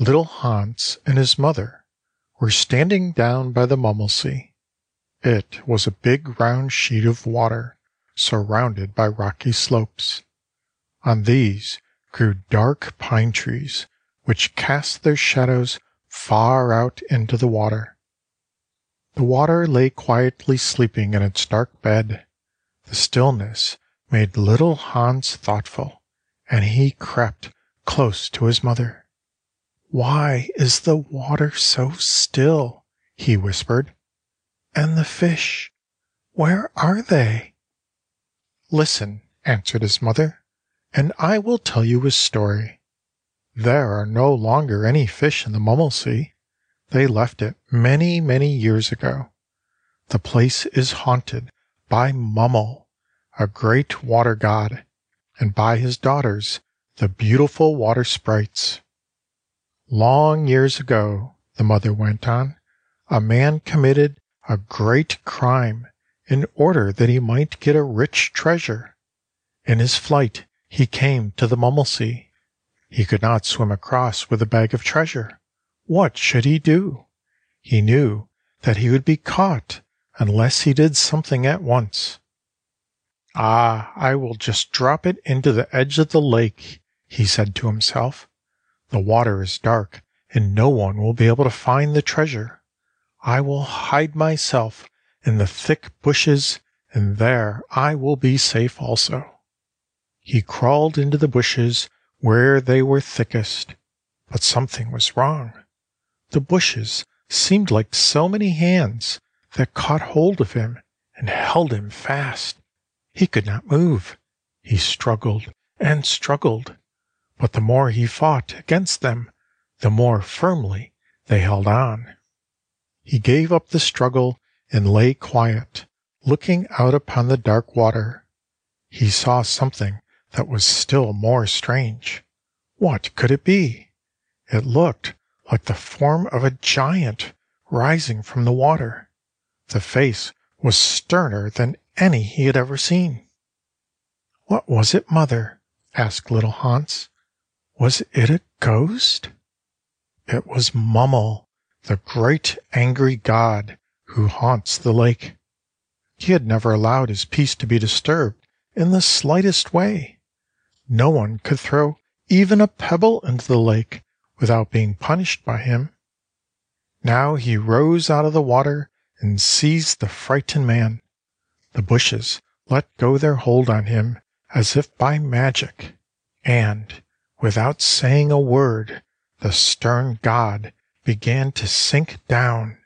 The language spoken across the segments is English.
Little Hans and his mother were standing down by the Mummelsee. It was a big round sheet of water surrounded by rocky slopes. On these grew dark pine trees which cast their shadows far out into the water. The water lay quietly sleeping in its dark bed. The stillness made little Hans thoughtful, and he crept close to his mother. Why is the water so still? he whispered. And the fish, where are they? Listen, answered his mother, and I will tell you a story. There are no longer any fish in the Mummelsee. They left it many, many years ago. The place is haunted by Mummel, a great water god, and by his daughters, the beautiful water sprites. Long years ago, the mother went on, a man committed a great crime in order that he might get a rich treasure. In his flight he came to the Mummelsee. He could not swim across with a bag of treasure. What should he do? He knew that he would be caught unless he did something at once. Ah, I will just drop it into the edge of the lake, he said to himself. The water is dark, and no one will be able to find the treasure. I will hide myself in the thick bushes, and there I will be safe also. He crawled into the bushes where they were thickest. But something was wrong. The bushes seemed like so many hands that caught hold of him and held him fast. He could not move. He struggled and struggled, but the more he fought against them, the more firmly they held on. He gave up the struggle and lay quiet, looking out upon the dark water. He saw something that was still more strange. What could it be? It looked like the form of a giant rising from the water. The face was sterner than any he had ever seen. What was it, mother? asked little Hans. Was it a ghost? It was Mummel, the great angry god who haunts the lake. He had never allowed his peace to be disturbed in the slightest way. No one could throw even a pebble into the lake without being punished by him. Now he rose out of the water and seized the frightened man. The bushes let go their hold on him as if by magic, and, without saying a word, the stern god began to sink down,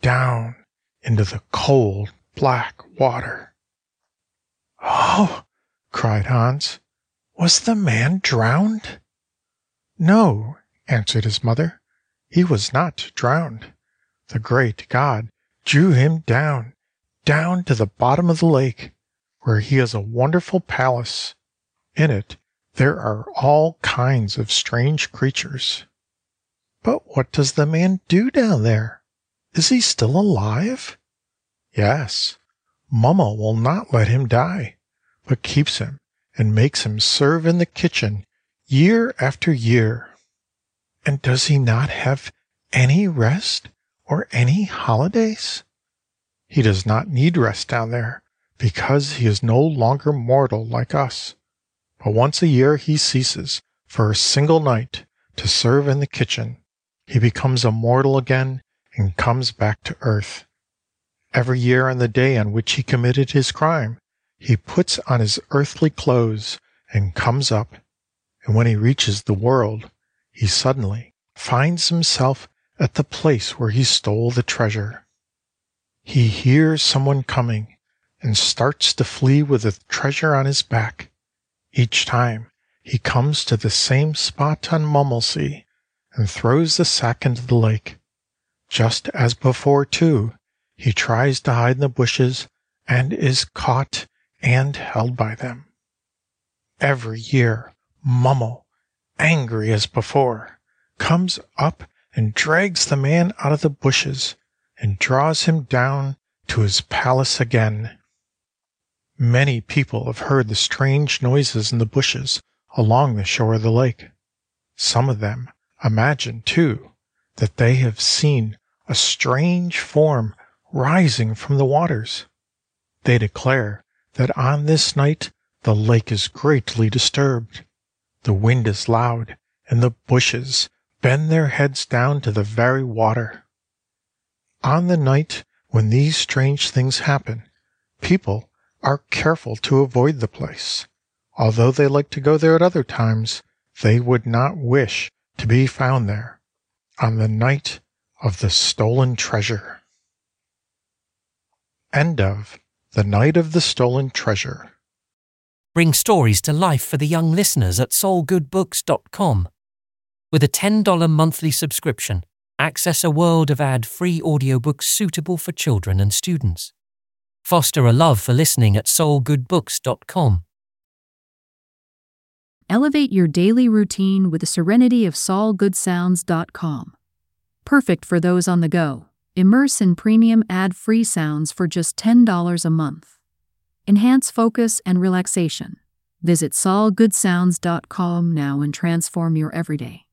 down into the cold black water. Oh! cried Hans. Was the man drowned? No, answered his mother. He was not drowned. The great God drew him down, down to the bottom of the lake, where he has a wonderful palace. In it there are all kinds of strange creatures. But what does the man do down there? Is he still alive? Yes. Mummel will not let him die, but keeps him and makes him serve in the kitchen year after year. And does he not have any rest or any holidays? He does not need rest down there because he is no longer mortal like us. But once a year he ceases for a single night to serve in the kitchen, he becomes a mortal again and comes back to earth. Every year on the day on which he committed his crime, he puts on his earthly clothes and comes up, and when he reaches the world, he suddenly finds himself at the place where he stole the treasure. He hears someone coming and starts to flee with the treasure on his back. Each time he comes to the same spot on Mummelsee and throws the sack into the lake. Just as before, too, he tries to hide in the bushes and is caught and held by them. Every year, Mummel, angry as before, comes up and drags the man out of the bushes and draws him down to his palace again. Many people have heard the strange noises in the bushes along the shore of the lake. Some of them imagine, too, that they have seen a strange form rising from the waters. They declare that on this night the lake is greatly disturbed. The wind is loud, and the bushes bend their heads down to the very water. On the night when these strange things happen, people are careful to avoid the place. Although they like to go there at other times, they would not wish to be found there on the night of the stolen treasure. End of The Night of the Stolen Treasure. Bring stories to life for the young listeners at solgoodbooks.com. With a $10 monthly subscription, access a world of ad free audiobooks suitable for children and students. Foster a love for listening at solgoodbooks.com. Elevate your daily routine with the serenity of solgoodsounds.com. Perfect for those on the go. Immerse in premium ad free sounds for just $10 a month. Enhance focus and relaxation. Visit solgoodsounds.com now and transform your everyday.